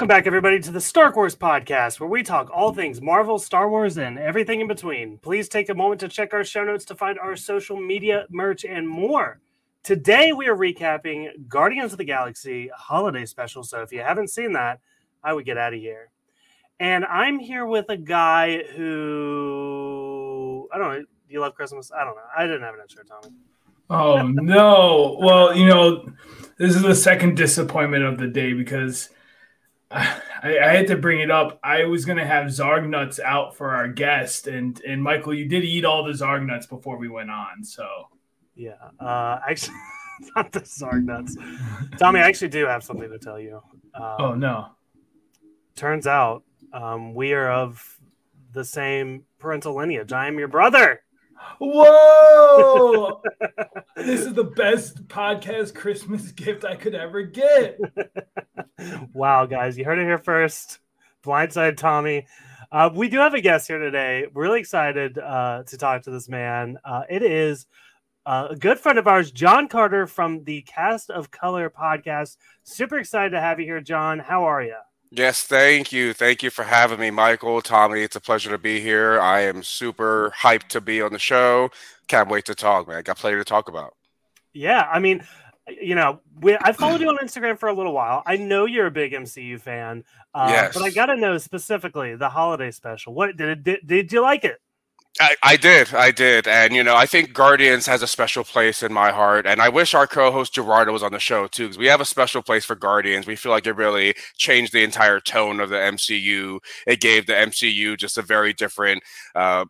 Welcome back, everybody, to the Star Wars podcast, where we talk all things Marvel, Star Wars, and everything in between. Please take a moment to check our show notes to find our social media, merch, and more. Today, we are recapping Guardians of the Galaxy holiday special. So, if you haven't seen that, I would get out of here. And I'm here with a guy who I don't know. Do you love Christmas? I don't know. I didn't have an answer, Tommy. Oh no! Well, you know, this is the second disappointment of the day because I, I had to bring it up. I was gonna have Zarg nuts out for our guest, and and Michael, you did eat all the Zarg nuts before we went on, so yeah. Uh, actually, not the Zarg nuts. Tommy, I actually do have something to tell you. Um, oh no! Turns out um, we are of the same parental lineage. I am your brother. Whoa! this is the best podcast Christmas gift I could ever get. wow, guys, you heard it here first. Blindside Tommy. Uh, we do have a guest here today. We're really excited uh, to talk to this man. Uh, it is uh, a good friend of ours, Jon Carter from the Cast of Color podcast. Super excited to have you here, Jon. How are you? Yes, thank you. Thank you for having me, Michael, Tommy. It's a pleasure to be here. I am super hyped to be on the show. Can't wait to talk, man. I Got plenty to talk about. Yeah, I mean, you know, we, I followed you on Instagram for a little while. I know you're a big MCU fan, uh, yes. but I got to know specifically the holiday special. What did it? Did, did you like it? I, I, did, I did, and you know, I think Guardians has a special place in my heart, and I wish our co-host Gerardo was on the show too, because we have a special place for Guardians. We feel like it really changed the entire tone of the MCU. It gave the MCU just a very different uh,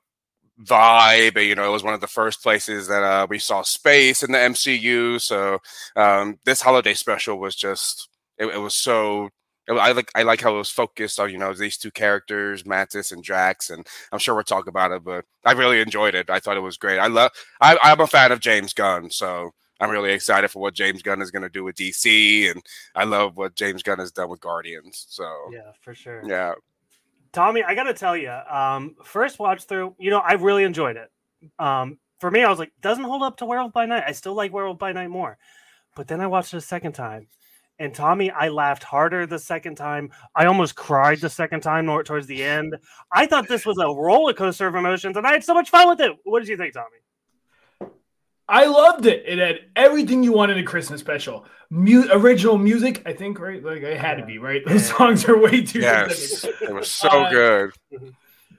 vibe. And you know, it was one of the first places that uh, we saw space in the MCU. So um, this holiday special was just, it, it was so I like I like how it was focused on you know these two characters, Mantis and Drax, and I'm sure we'll talk about it. But I really enjoyed it. I thought it was great. I love. I, I'm a fan of James Gunn, so I'm really excited for what James Gunn is going to do with DC, and I love what James Gunn has done with Guardians. So yeah, for sure. Yeah, Tommy, I got to tell you, um, first watch through, you know, I really enjoyed it. Um, for me, I was like, doesn't hold up to Werewolf by Night. I still like Werewolf by Night more. But then I watched it a second time, and Tommy, I laughed harder the second time. I almost cried the second time towards the end. I thought this was a roller coaster of emotions, and I had so much fun with it. What did you think, Tommy? I loved it. It had everything you wanted in a Christmas special. Mu- original music, I think, right? Like it had to be, right? Those songs are way too. Yes, it was so uh, good. Mm-hmm.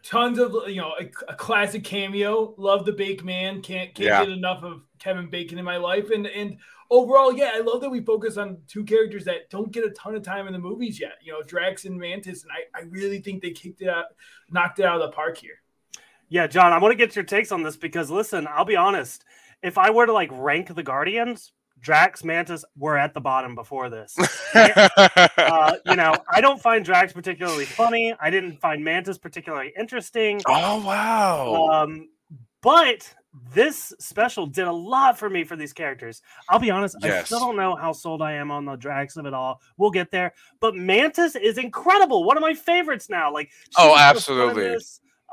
Tons of you know a, a, classic cameo. Love the Bake Man. Can't can't yeah. get enough of Kevin Bacon in my life, and and overall, yeah, I love that we focus on two characters that don't get a ton of time in the movies yet. You know, Drax and Mantis, and I, I really think they kicked it out, knocked it out of the park here. Yeah, Jon, I want to get your takes on this because listen, I'll be honest. If I were to like rank the Guardians, Drax, Mantis were at the bottom before this. uh, you know, I don't find Drax particularly funny. I didn't find Mantis particularly interesting. Oh wow! Um, but this special did a lot for me for these characters. I'll be honest, yes. I still don't know how sold I am on the Drax of it all. We'll get there, but Mantis is incredible. One of my favorites now. Like, oh, absolutely,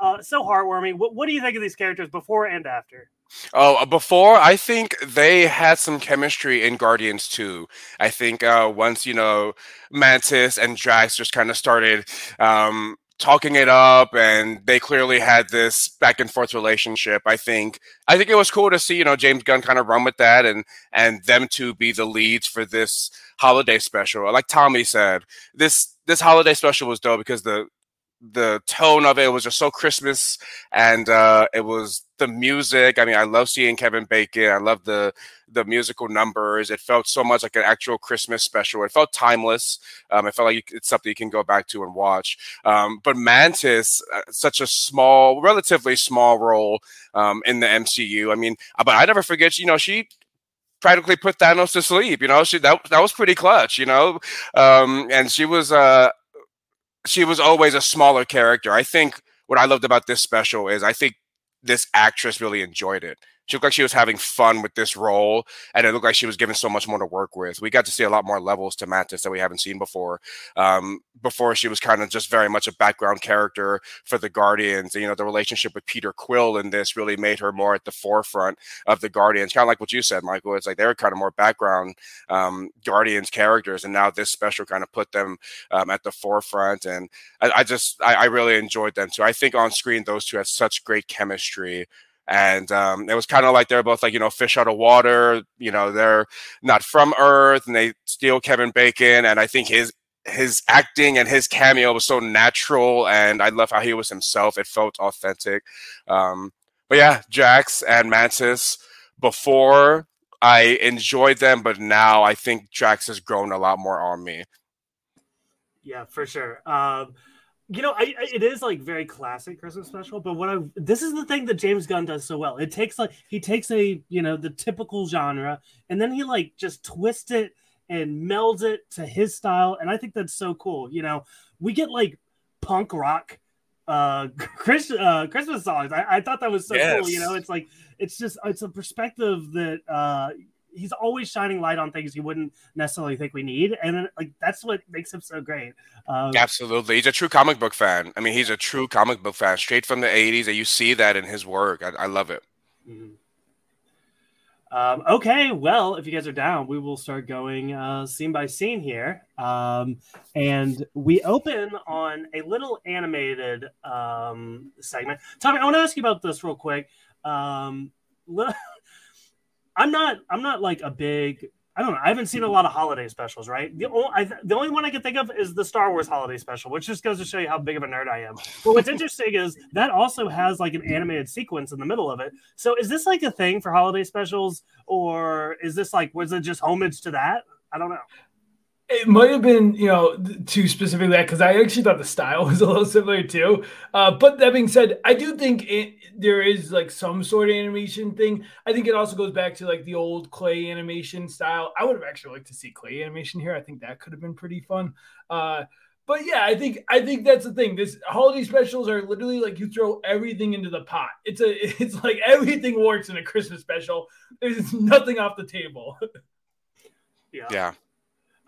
uh, so heartwarming. What, what do you think of these characters before and after? Oh, uh, before I think they had some chemistry in Guardians too. I think uh, once you know Mantis and Drax just kind of started um, talking it up and they clearly had this back and forth relationship i think. I think it was cool to see you know james gunn kind of run with that and and them to be the leads for this holiday special. Like tommy said this this holiday special was dope because the the tone of it was just so Christmas, and uh, it was the music. I mean, I love seeing Kevin Bacon. I love the the musical numbers. It felt so much like an actual Christmas special. It felt timeless. Um, it felt like it's something you can go back to and watch. Um, but Mantis, uh, such a small, relatively small role um, in the MCU. I mean, uh, but I never forget. You know, she practically put Thanos to sleep. You know, she that that was pretty clutch. You know, um, and she was uh, she was always a smaller character. I think what I loved about this special is I think this actress really enjoyed it. She looked like she was having fun with this role, and it looked like she was given so much more to work with. We got to see a lot more levels to Mantis that we haven't seen before. Um, before she was kind of just very much a background character for the Guardians. You know, the relationship with Peter Quill in this really made her more at the forefront of the Guardians. Kind of like what you said, Michael. It's like they were kind of more background um, Guardians characters, and now this special kind of put them um, at the forefront. And I, I just, I, I really enjoyed them too. I think on screen those two had such great chemistry and um, it was kind of like they're both like you know fish out of water you know they're not from earth and they steal kevin bacon and i think his his acting and his cameo was so natural and i love how he was himself it felt authentic. Um, but yeah drax and mantis before i enjoyed them but now i think drax has grown a lot more on me. Yeah for sure. Um, you know, I, I, it is like very classic Christmas special, but what I this is the thing that James Gunn does so well. It takes like he takes a you know the typical genre and then he like just twists it and melds it to his style, and I think that's so cool. You know, we get like punk rock uh Chris, uh Christmas songs. I, I thought that was so yes. cool. You know, it's like it's just it's a perspective that uh he's always shining light on things you wouldn't necessarily think we need, and like that's what makes him so great. Um, Absolutely, he's a true comic book fan. I mean, he's a true comic book fan, straight from the '80s, and you see that in his work. I, I love it. Mm-hmm. Um, okay, well, if you guys are down, we will start going uh, scene by scene here. Um, and we open on a little animated um, segment. Tommy, I want to ask you about this real quick. Um, I'm not I'm not like a big I don't know. I haven't seen a lot of holiday specials, right? The only, I, the only one I can think of is the Star Wars holiday special, which just goes to show you how big of a nerd I am. But what's interesting is that also has like an animated sequence in the middle of it. So is this like a thing for holiday specials, or is this like was it just homage to that? I don't know. It might have been, you know, too specifically that because I actually thought the style was a little similar too. Uh, but that being said, I do think it, there is like some sort of animation thing. I think it also goes back to like the old clay animation style. I would have actually liked to see clay animation here. I think that could have been pretty fun. Uh, but yeah, I think I think that's the thing. This holiday specials are literally like you throw everything into the pot. It's a it's like everything works in a Christmas special. There's nothing off the table. yeah. Yeah.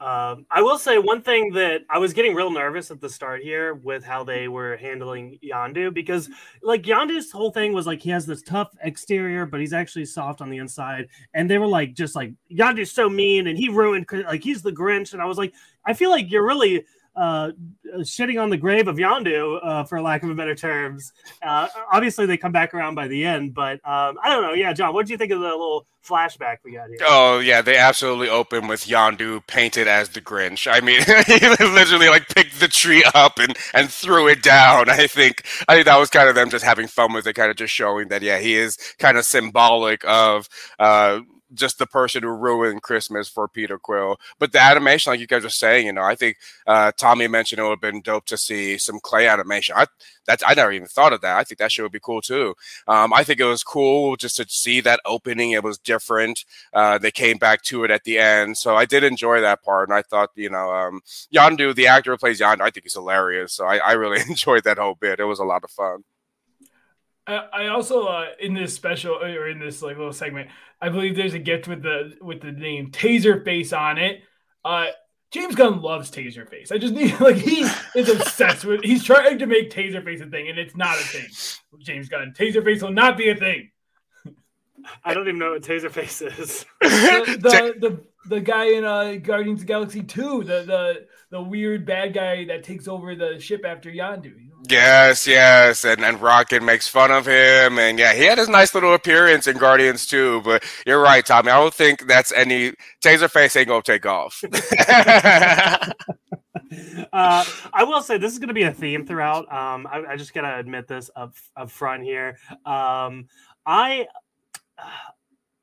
Um, I will say one thing that I was getting real nervous at the start here with how they were handling Yondu because, like, Yondu's whole thing was like he has this tough exterior, but he's actually soft on the inside. And they were like, just like Yondu's so mean and he ruined, like, he's the Grinch. And I was like, I feel like you're really uh, shitting on the grave of Yondu, uh, for lack of a better terms. Uh, obviously, they come back around by the end, but um, I don't know. Yeah, Jon, what do you think of the little flashback we got here? Oh yeah, they absolutely open with Yondu painted as the Grinch. I mean, he literally like picked the tree up and and threw it down. I think I think that was kind of them just having fun with it, kind of just showing that yeah, he is kind of symbolic of. Uh, just the person who ruined Christmas for Peter Quill. But the animation, like you guys were saying, you know, I think uh, Tommy mentioned it would have been dope to see some clay animation. I that's I never even thought of that. I think that shit would be cool too. Um, I think it was cool just to see that opening. It was different. Uh, they came back to it at the end, so I did enjoy that part. And I thought, you know, um, Yondu, the actor who plays Yondu, I think he's hilarious. So I, I really enjoyed that whole bit. It was a lot of fun. I also uh, in this special or in this like little segment, I believe there's a gift with the with the name Taserface on it. Uh, James Gunn loves Taserface. I just need like he is obsessed with. He's trying to make Taserface a thing, and it's not a thing. James Gunn, Taserface will not be a thing. I don't even know what Taserface is. the, the, the the guy in uh, Guardians of Galaxy Two, the the the weird bad guy that takes over the ship after Yondu. Yes, yes, and and Rocket makes fun of him, and yeah, he had his nice little appearance in Guardians too. But you're right, Tommy. I don't think that's any Taserface ain't gonna take off. uh, I will say this is going to be a theme throughout. Um, I, I, just gotta admit this up up front here. Um, I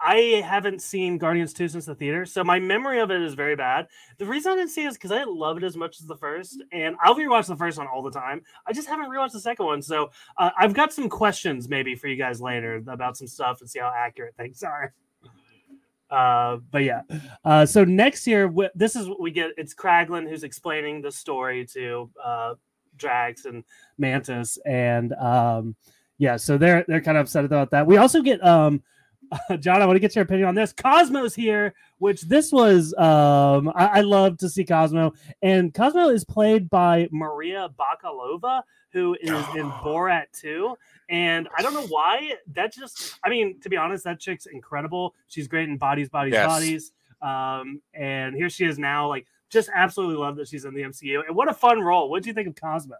I haven't seen Guardians 2 since the theater, so my memory of it is very bad. The reason I didn't see it is because I didn't love it as much as the first, and I'll rewatch the first one all the time. I just haven't rewatched the second one, so uh, I've got some questions maybe for you guys later about some stuff and see how accurate things are. Uh, but yeah, uh, so next year, this is what we get. It's Kraglin who's explaining the story to uh, Drax and Mantis, and um, yeah, so they're they're kind of upset about that. We also get um, Jon, I want to get your opinion on this. Cosmo's here, which this was um I, I love to see Cosmo. And Cosmo is played by Maria Bakalova, who is in Borat 2. And I don't know why that just I mean, to be honest, that chick's incredible. She's great in bodies, bodies, Yes. bodies. Um, and here she is now, like just absolutely love that she's in the MCU. And what a fun role. What do you think of Cosmo?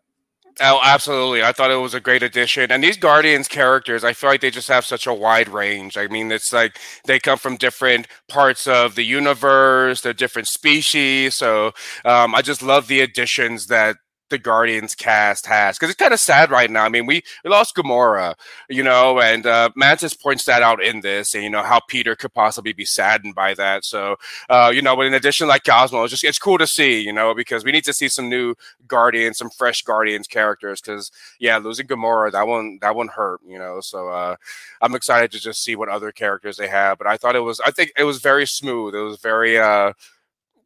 Oh, absolutely. I thought it was a great addition. And these Guardians characters, I feel like they just have such a wide range. I mean, it's like they come from different parts of the universe, they're different species. So um, I just love the additions that the Guardians cast has because it's kind of sad right now. I mean, we, we lost Gamora, you know, and uh, Mantis points that out in this, and you know how Peter could possibly be saddened by that. So, uh, you know, but in addition, like Cosmo, it's just it's cool to see, you know, because we need to see some new Guardians, some fresh Guardians characters. Because yeah, losing Gamora, that one that one hurt, you know. So uh, I'm excited to just see what other characters they have. But I thought it was, I think it was very smooth. It was very. Uh,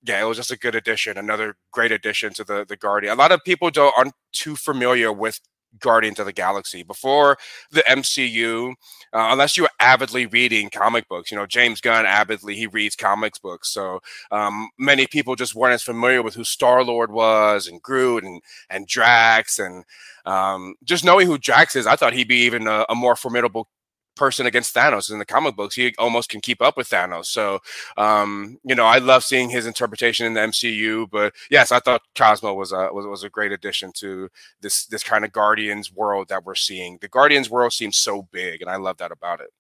yeah, it was just a good addition, another great addition to the the Guardian. A lot of people don't aren't too familiar with Guardians of the Galaxy before the MCU, uh, unless you were avidly reading comic books. You know, James Gunn avidly he reads comics books, so um, many people just weren't as familiar with who Star Lord was and Groot and and Drax and um, just knowing who Drax is. I thought he'd be even a, a more formidable person against Thanos in the comic books. He almost can keep up with Thanos. So, um, you know, I love seeing his interpretation in the MCU. But yes, I thought Cosmo was a was, was a great addition to this this kind of Guardians world that we're seeing. The Guardians world seems so big, and I love that about it.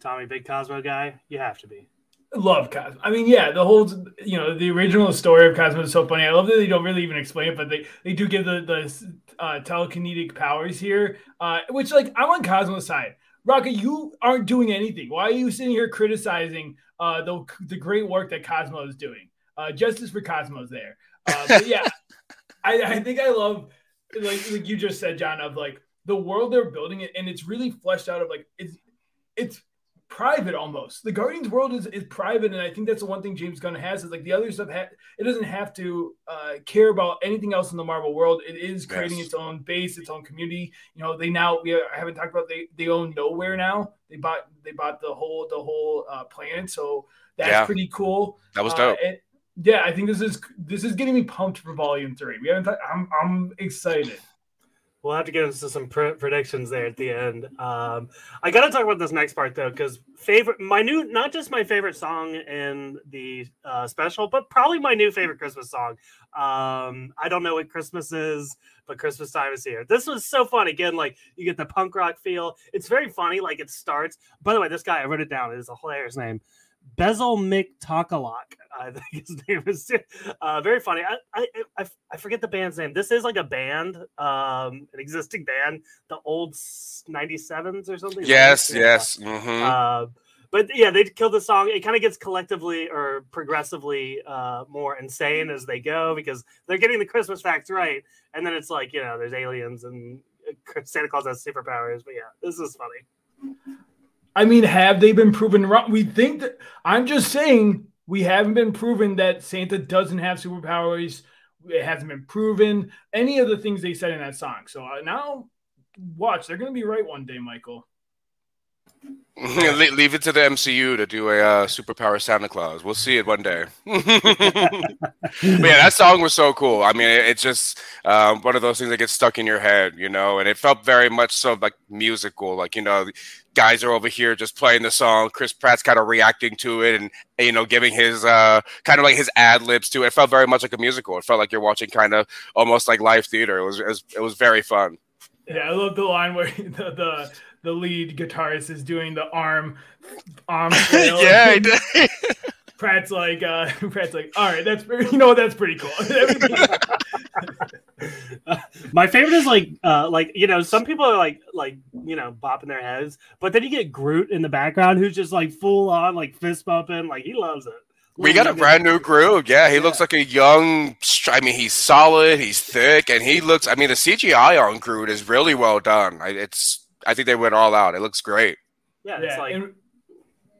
Tommy, big Cosmo guy? You have to be. Love Cosmo. I mean, yeah, the whole you know the original story of Cosmo is so funny. I love that they don't really even explain it, but they they do give the the uh, telekinetic powers here, uh, which like I'm on Cosmo's side. Rocket, you aren't doing anything. Why are you sitting here criticizing uh, the the great work that Cosmo is doing? Uh, justice for Cosmo's there. Uh, but yeah, I, I think I love like like you just said, Jon, of like the world they're building it, and it's really fleshed out of like it's it's private almost. The Guardians world is, is private, and I think that's the one thing James Gunn has is like the other stuff. Ha- it doesn't have to uh, care about anything else in the Marvel world. It is creating Yes. its own base, its own community. You know, they now we haven't talked about they they own Knowhere now. They bought they bought the whole the whole uh, planet, so that's Yeah. pretty cool. That was Uh, dope. and- yeah, I think this is this is getting me pumped for Volume Three. We haven't. i I'm I'm excited. We'll have to get into some pr- predictions there at the end. Um, I got to talk about this next part though, because favorite, my new, not just my favorite song in the uh, special, but probably my new favorite Christmas song. Um, I don't know what Christmas is, but Christmas time is here. This was so fun. Again, like you get the punk rock feel. It's very funny. Like it starts. By the way, this guy I wrote it down. It is a hilarious name. Bezel Mick Takalak. I think his name is uh, very funny. I, I I I forget the band's name. This is like a band, um, an existing band, the old '97s or something. Yes, Yeah. yes. hmm Uh, but yeah, they killed the song. It kind of gets collectively or progressively uh, more insane as they go because they're getting the Christmas facts right, and then it's like you know, there's aliens and Santa Claus has superpowers. But yeah, this is funny. I mean, have they been proven wrong? We think that I'm just saying we haven't been proven that Santa doesn't have superpowers. It hasn't been proven any of the things they said in that song. So uh, now, watch, they're going to be right one day, Michael. Le- Leave it to the MCU to do a uh, superpower Santa Claus. We'll see it one day. but yeah, that song was so cool. I mean, it, it's just um, one of those things that gets stuck in your head, you know. And it felt very much so like musical. Like you know, guys are over here just playing the song. Chris Pratt's kind of reacting to it and you know giving his uh, kind of like his ad libs to it. It felt very much like a musical. It felt like you're watching kind of almost like live theater. It was it was, it was very fun. Yeah, I love the line where the the, the lead guitarist is doing the arm arm. yeah, I did. Pratt's like, uh, Pratt's like, all right, that's pretty, you know, that's pretty cool. Everything- My favorite is like, uh, like you know, some people are like, like you know, bopping their heads, but then you get Groot in the background who's just like full on like fist bumping, like he loves it. We got a brand new Groot. Yeah, he looks like a young. I mean, he's solid. He's thick, and he looks. I mean, the CGI on Groot is really well done. It's. I think they went all out. It looks great. Yeah, it's yeah, like and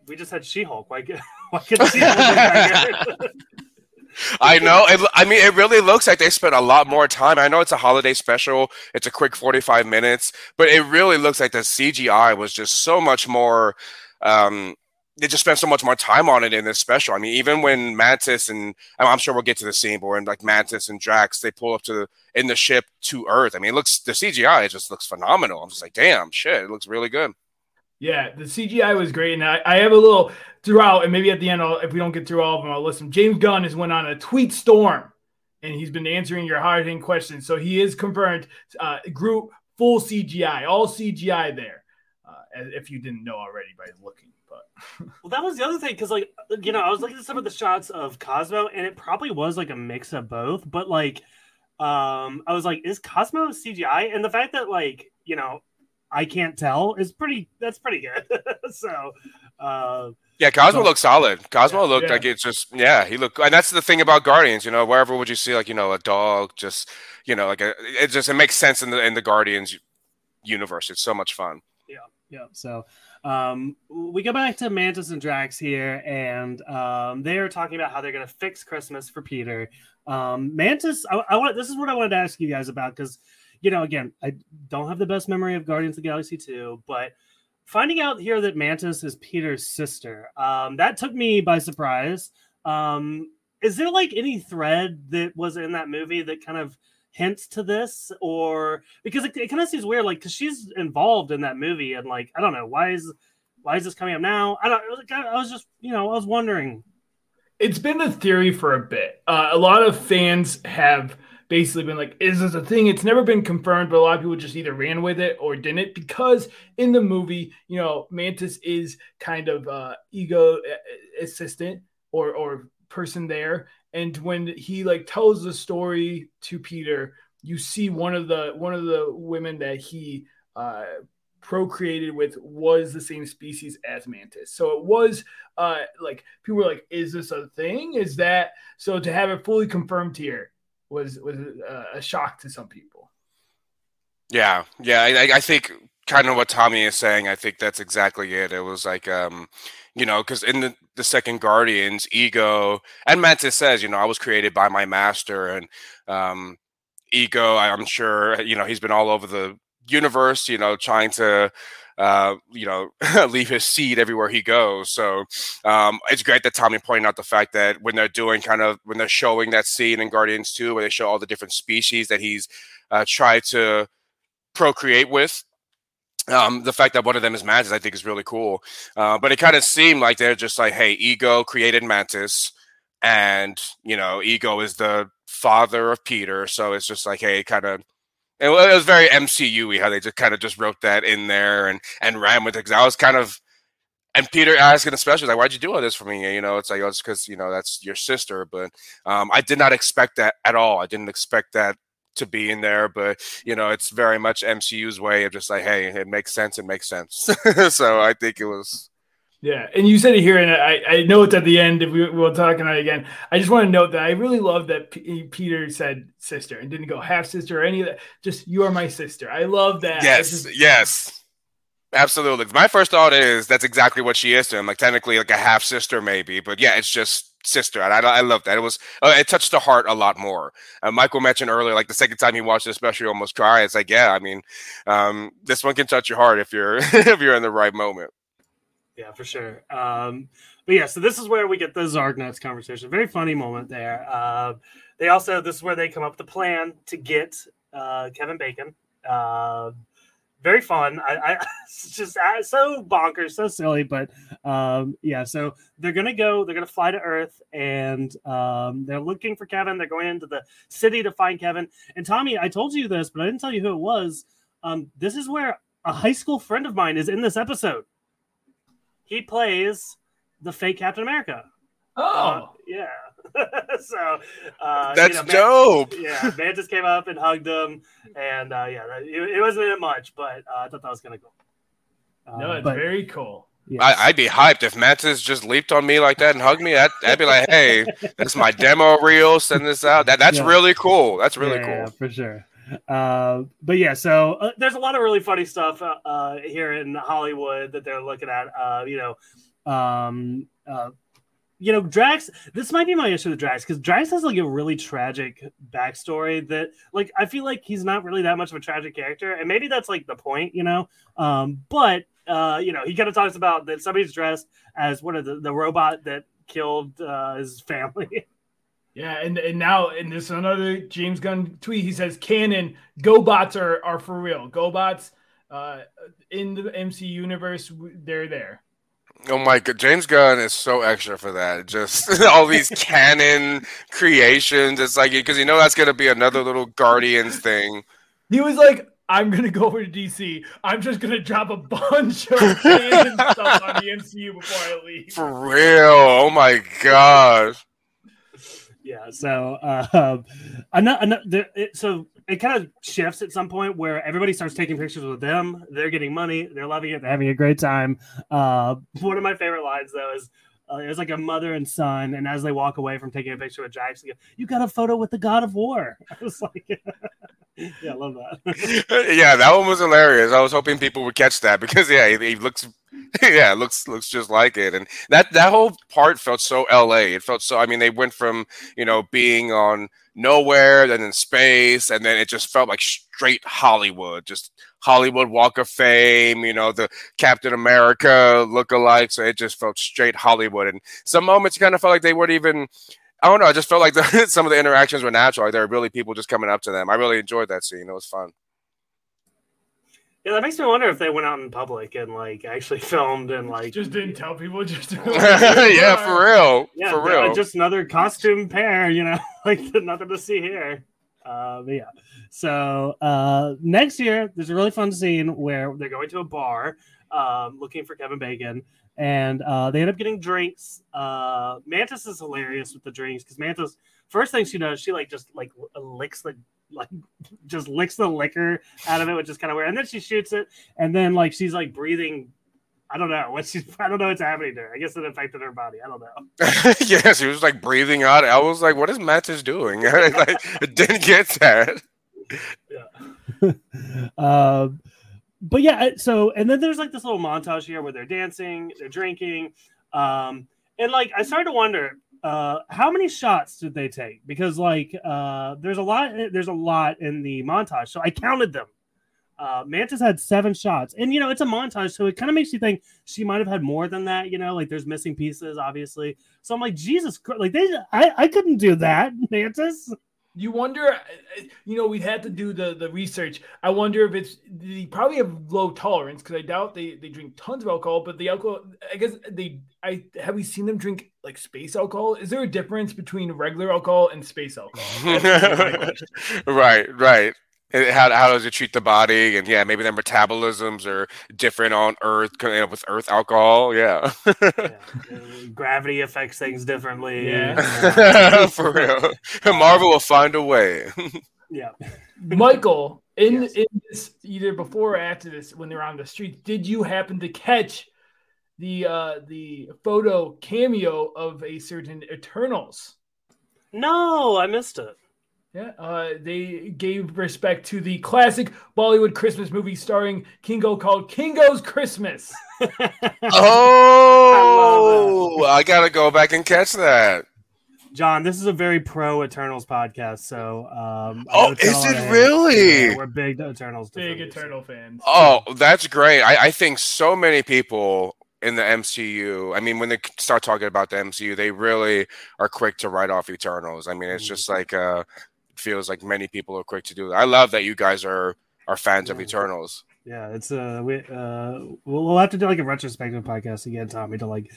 we just had She Hulk. Why, could- why couldn't She Hulk? I know. It, I mean, it really looks like they spent a lot more time. I know it's a holiday special. It's a quick 45 minutes, but it really looks like the CGI was just so much more. Um, they just spent so much more time on it in this special. I mean, even when Mantis and I'm sure we'll get to the scene, but when like Mantis and Drax they pull up to the, in the ship to Earth. I mean, it looks the CGI it just looks phenomenal. I'm just like, damn, shit, it looks really good. Yeah, the CGI was great, and I, I have a little throughout, and maybe at the end, I'll, if we don't get through all of them, I'll listen. James Gunn has went on a tweet storm, and he's been answering your hard hitting questions. So he is confirmed. Uh, Groot full CGI, all CGI there. Uh, if you didn't know already by looking. But well, that was the other thing because, like, you know, I was looking at some of the shots of Cosmo, and it probably was like a mix of both. But like, um, I was like, is Cosmo CGI? And the fact that like, you know, I can't tell is pretty. That's pretty good. so, uh, yeah, Cosmo so, looks solid. Cosmo yeah, looked yeah. like it's just yeah, he looked, and that's the thing about Guardians. You know, wherever would you see like you know a dog, just you know, like a, it just it makes sense in the in the Guardians universe. It's so much fun. Yeah, yeah. So um, we go back to Mantis and Drax here, and um, they are talking about how they're going to fix Christmas for Peter. Um, Mantis, I, I want this is what I wanted to ask you guys about because you know, again, I don't have the best memory of Guardians of the Galaxy 2, but finding out here that Mantis is Peter's sister, um, that took me by surprise. Um, is there like any thread that was in that movie that kind of hints to this, or because it, it kind of seems weird, like because she's involved in that movie, and like I don't know why is why is this coming up now? I don't. I was just you know I was wondering. It's been a theory for a bit. Uh, a lot of fans have basically been like, is this a thing? It's never been confirmed, but a lot of people just either ran with it or didn't because in the movie, you know, Mantis is kind of uh, ego assistant or or person there, and when he like tells the story to Peter, you see one of the one of the women that he uh, procreated with was the same species as mantis so it was uh like people were like is this a thing is that so to have it fully confirmed here was was a, shock to some people. Yeah, yeah, I, I think kind of what Tommy is saying. I think that's exactly it. It was like, um, you know, because in the, the second Guardians, Ego and Mantis says, you know, I was created by my master, and um, Ego, I'm sure, you know, he's been all over the universe, you know, trying to uh, you know, leave his seed everywhere he goes. So um, it's great that Tommy pointed out the fact that when they're doing kind of when they're showing that scene in Guardians 2, where they show all the different species that he's uh, tried to procreate with. Um, the fact that one of them is Mantis, I think, is really cool. Uh, but it kind of seemed like they're just like, hey, Ego created Mantis, and you know, Ego is the father of Peter, so it's just like, hey, kind of it was very MCU-y how they just kind of just wrote that in there and and ran with it. Cause I was kind of and Peter asking especially like, why'd you do all this for me? You know, it's like oh, it's because you know that's your sister. But um, I did not expect that at all. I didn't expect that to be in there, but you know, it's very much MCU's way of just like, hey, it makes sense. It makes sense. so I think it was yeah, and you said it here, and I, I know it's at the end. If we, we'll talk on it again, I just want to note that I really love that P- Peter said sister and didn't go half sister or any of that. Just you are my sister. I love that. Yes, just, yes, absolutely. My first thought is that's exactly what she is to him. Like technically, like a half sister, maybe, but yeah, it's just sister. I, I love that. It was uh, it touched the heart a lot more. Uh, Michael mentioned earlier, like the second time he watched it, especially almost cry. It's like, yeah, I mean, um, this one can touch your heart if you're if you're in the right moment. Yeah, for sure. Um, but yeah, so this is where we get the Zargnuts conversation. Very funny moment there. Uh, they also this is where they come up with the plan to get uh, Kevin Bacon. Very fun. I, I just uh, so bonkers, so silly, but um, yeah. So they're gonna go. They're gonna fly to Earth, and um, they're looking for Kevin. They're going into the city to find Kevin. And Tommy, I told you this, but I didn't tell you who it was. Um, this is where a high school friend of mine is in this episode he plays the fake Captain America. Oh, uh, yeah. so uh, that's you know, dope. yeah, Mantis came up and hugged him, and uh, yeah, it, it, wasn't in much, but uh, I thought that was kind of cool. Uh, no, it's but, very cool. Yes. I, would be hyped if Mantis just leaped on me like that and hugged me. I'd, I'd be like, "Hey, that's my demo reel. Send this out. That that's yeah. really cool. That's really yeah, cool yeah, for sure." Uh, but yeah, so uh, there's a lot of really funny stuff uh, uh here in Hollywood that they're looking at. Uh, you know, um, uh, you know, Drax. This might be my issue with Drax because Drax has like a really tragic backstory that, like, I feel like he's not really that much of a tragic character, and maybe that's like the point, you know. Um, but uh, you know, he kind of talks about that somebody's dressed as one of the, the robot that killed uh, his family. Yeah, and, and now in this another James Gunn tweet. He says, "Canon GoBots are are for real. GoBots uh, in the MC universe, they're there." Oh my god, James Gunn is so extra for that. Just all these canon creations. It's like because you know that's gonna be another little Guardians thing. He was like, I'm gonna go over to DC. I'm just gonna drop a bunch of canon stuff on the MCU before I leave. For real. Oh my gosh. Yeah. So, uh, another, it, so it kind of shifts at some point where everybody starts taking pictures with them. They're getting money. They're loving it. They're having a great time. Uh, one of my favorite lines though is. Uh, was like a mother and son, and as they walk away from taking a picture with Drax, Jackson, you got a photo with the God of War. I was like, yeah, I love that. yeah, that one was hilarious. I was hoping people would catch that because yeah, he, he looks yeah, looks looks just like it. And that that whole part felt so LA. It felt so I mean, they went from, you know, being on Knowhere, then in space, and then it just felt like straight Hollywood, just Hollywood Walk of Fame, you know, the Captain America look-alike. So it just felt straight Hollywood. And some moments kind of felt like they weren't even I don't know. I just felt like the, some of the interactions were natural. Like there were really people just coming up to them. I really enjoyed that scene. It was fun. Yeah, that makes me wonder if they went out in public and like actually filmed and like just didn't tell people. Just yeah, for real, yeah, for uh, real. Just another costume pair, you know, like nothing to see here. Uh, but yeah, so uh, next year there's a really fun scene where they're going to a bar, um, looking for Kevin Bacon, and uh, they end up getting drinks. Uh, Mantis is hilarious with the drinks because Mantis first thing she does, she like just like licks the like just licks the liquor out of it, which is kind of weird. And then she shoots it, and then like she's like breathing. I don't know what she's. I don't know what's happening to her. I guess it affected her body. I don't know. yeah, she was like breathing out. I was like, "What is Mantis doing?" like, it didn't get that. Yeah. um, but yeah, so and then there's like this little montage here where they're dancing, they're drinking, um, and like I started to wonder uh, how many shots did they take? Because like uh, there's a lot there's a lot in the montage, so I counted them. Uh, Mantis had seven shots, and you know it's a montage, so it kind of makes you think she might have had more than that. You know, like there's missing pieces, obviously. So I'm like, Jesus Christ, like they, I, I couldn't do that, Mantis. You wonder, uh, you know, we'd have to do the the research. I wonder if it's they probably have low tolerance because I doubt they they drink tons of alcohol. But the alcohol, I guess they, I have we seen them drink like space alcohol? Is there a difference between regular alcohol and space alcohol? right, right how, how does it treat the body? And yeah maybe their metabolisms are different on earth coming up with earth alcohol yeah, yeah. gravity affects things differently. Yeah. For real. Marvel will find a way. Yeah. Michael in, yes. in this either before or after this when they're on the streets did you happen to catch the uh the photo cameo of a certain eternals? No i missed it yeah, uh, they gave respect to the classic Bollywood Christmas movie starring Kingo called Kingo's Christmas. oh, I, I, gotta go back and catch that. Jon, this is a very pro Eternals podcast, so um, oh, is it really? Yeah, we're big Eternals, big Eternal fans. Oh, that's great! I, I think so many people in the MCU. I mean, when they start talking about the MCU, they really are quick to write off Eternals. I mean, it's just mm-hmm. like uh, feels like many people are quick to do that. I love that you guys are are fans yeah. of Eternals. Yeah, it's uh we uh we'll, we'll have to do like a retrospective podcast again, Tommy, to like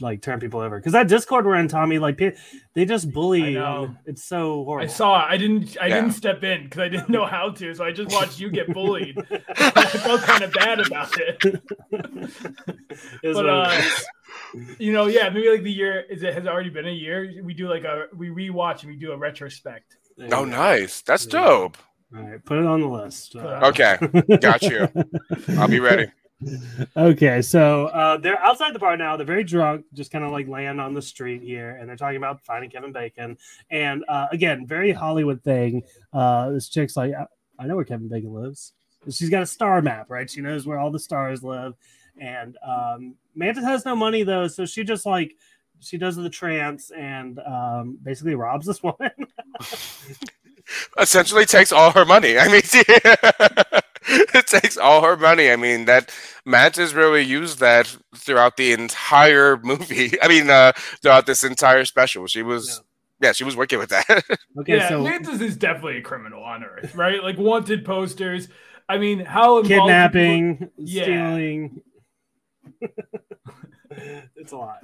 like turn people over because that Discord we're in, Tommy, like they just bully. It's so horrible. I saw. I didn't. I yeah. didn't step in because I didn't know how to, so I just watched you get bullied. I felt kind of bad about it. but uh, you know, yeah, maybe like the year is it has already been a year. We do like a we rewatch and we do a retrospect. Oh, nice. That's dope. All right, put it on the list. Uh, okay, got you. I'll be ready. Okay, so uh, they're outside the bar now. They're very drunk, just kind of like laying on the street here, and they're talking about finding Kevin Bacon. And uh, again, very Hollywood thing. Uh, this chick's like, I, I know where Kevin Bacon lives. She's got a star map, right? She knows where all the stars live. And um, Mantis has no money though, so she just like she does the trance and um, basically robs this woman. Essentially, takes all her money. I mean, it takes all her money. I mean, that Mantis really used that throughout the entire movie. I mean, uh, throughout this entire special, she was. Yeah yeah, she was working with that. okay, yeah, so Mantis is definitely a criminal on Earth, right? Like wanted posters. I mean, how kidnapping, people... yeah. stealing. it's a lot.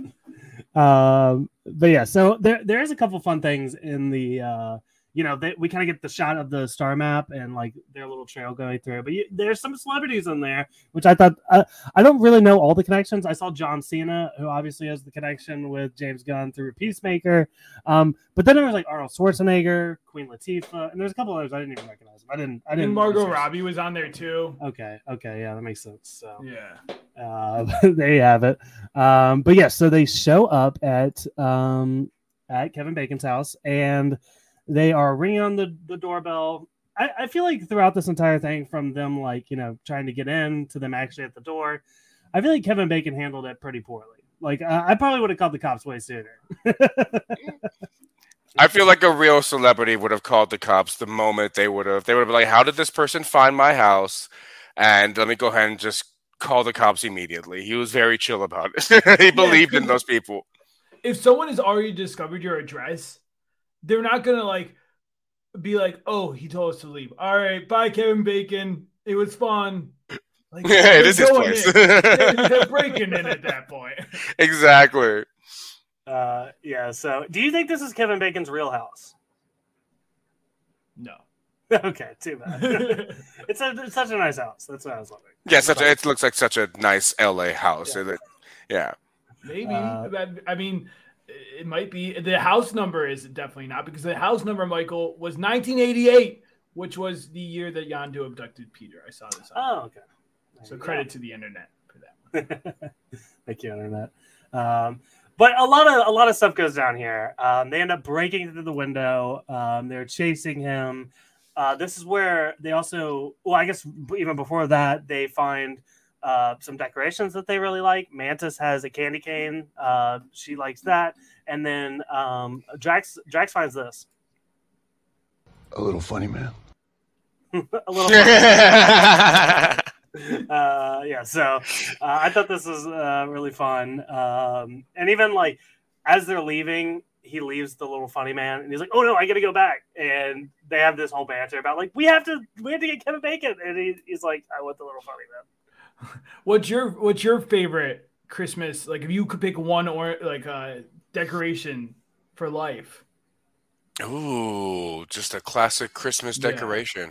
Um, but yeah, so there there's a couple fun things in the uh, you know, they, we kind of get the shot of the star map and like their little trail going through. But you, there's some celebrities in there, which I thought I, I don't really know all the connections. I saw John Cena, who obviously has the connection with James Gunn through Peacemaker. Um, but then there was like Arnold Schwarzenegger, Queen Latifah, and there's a couple others I didn't even recognize. Them. I didn't. I didn't. And Margot Robbie was on there too. Okay. Okay. Yeah, that makes sense. So yeah, uh, there you have it. Um, but yeah, so they show up at um at Kevin Bacon's house and they are ringing on the, the doorbell. I, I feel like throughout this entire thing, from them like you know trying to get in to them actually at the door, I feel like Kevin Bacon handled it pretty poorly. Like I, I probably would have called the cops way sooner. I feel like a real celebrity would have called the cops the moment they would have. They would have been like, "How did this person find my house?" And let me go ahead and just call the cops immediately. He was very chill about it. he believed yeah, in those people. If someone has already discovered your address, they're not gonna like be like, oh, he told us to leave. All right, bye, Kevin Bacon. It was fun. Like, yeah, it is his place. they're, they're breaking in at that point. Exactly. Uh, yeah. So, do you think this is Kevin Bacon's real house? No. okay, too bad. it's, a, it's such a nice house. That's what I was wondering. Yeah, such a, it looks like such a nice LA house. Yeah. yeah. Maybe. Uh, I mean, it might be the house number is definitely not because the house number, Michael, was 1988, which was the year that Yondu abducted Peter. I saw this. Oh, okay. So credit to the internet for that. Thank you, internet. Um, but a lot of a lot of stuff goes down here. Um, they end up breaking through the window. Um, they're chasing him. Uh, this is where they also, well, I guess even before that, they find uh, some decorations that they really like. Mantis has a candy cane. Uh, she likes that. And then um, Drax Drax finds this. A little funny, man. a little uh, yeah, so uh, I thought this was uh, really fun. Um, and even like as they're leaving, he leaves the little funny man and he's like, Oh no, I gotta go back. And they have this whole banter about like we have to we have to get Kevin Bacon. And he, he's like, I want the little funny man. What's your What's your favorite Christmas? Like, if you could pick one or like a uh, decoration for life. Ooh, just a classic Christmas decoration. Yeah.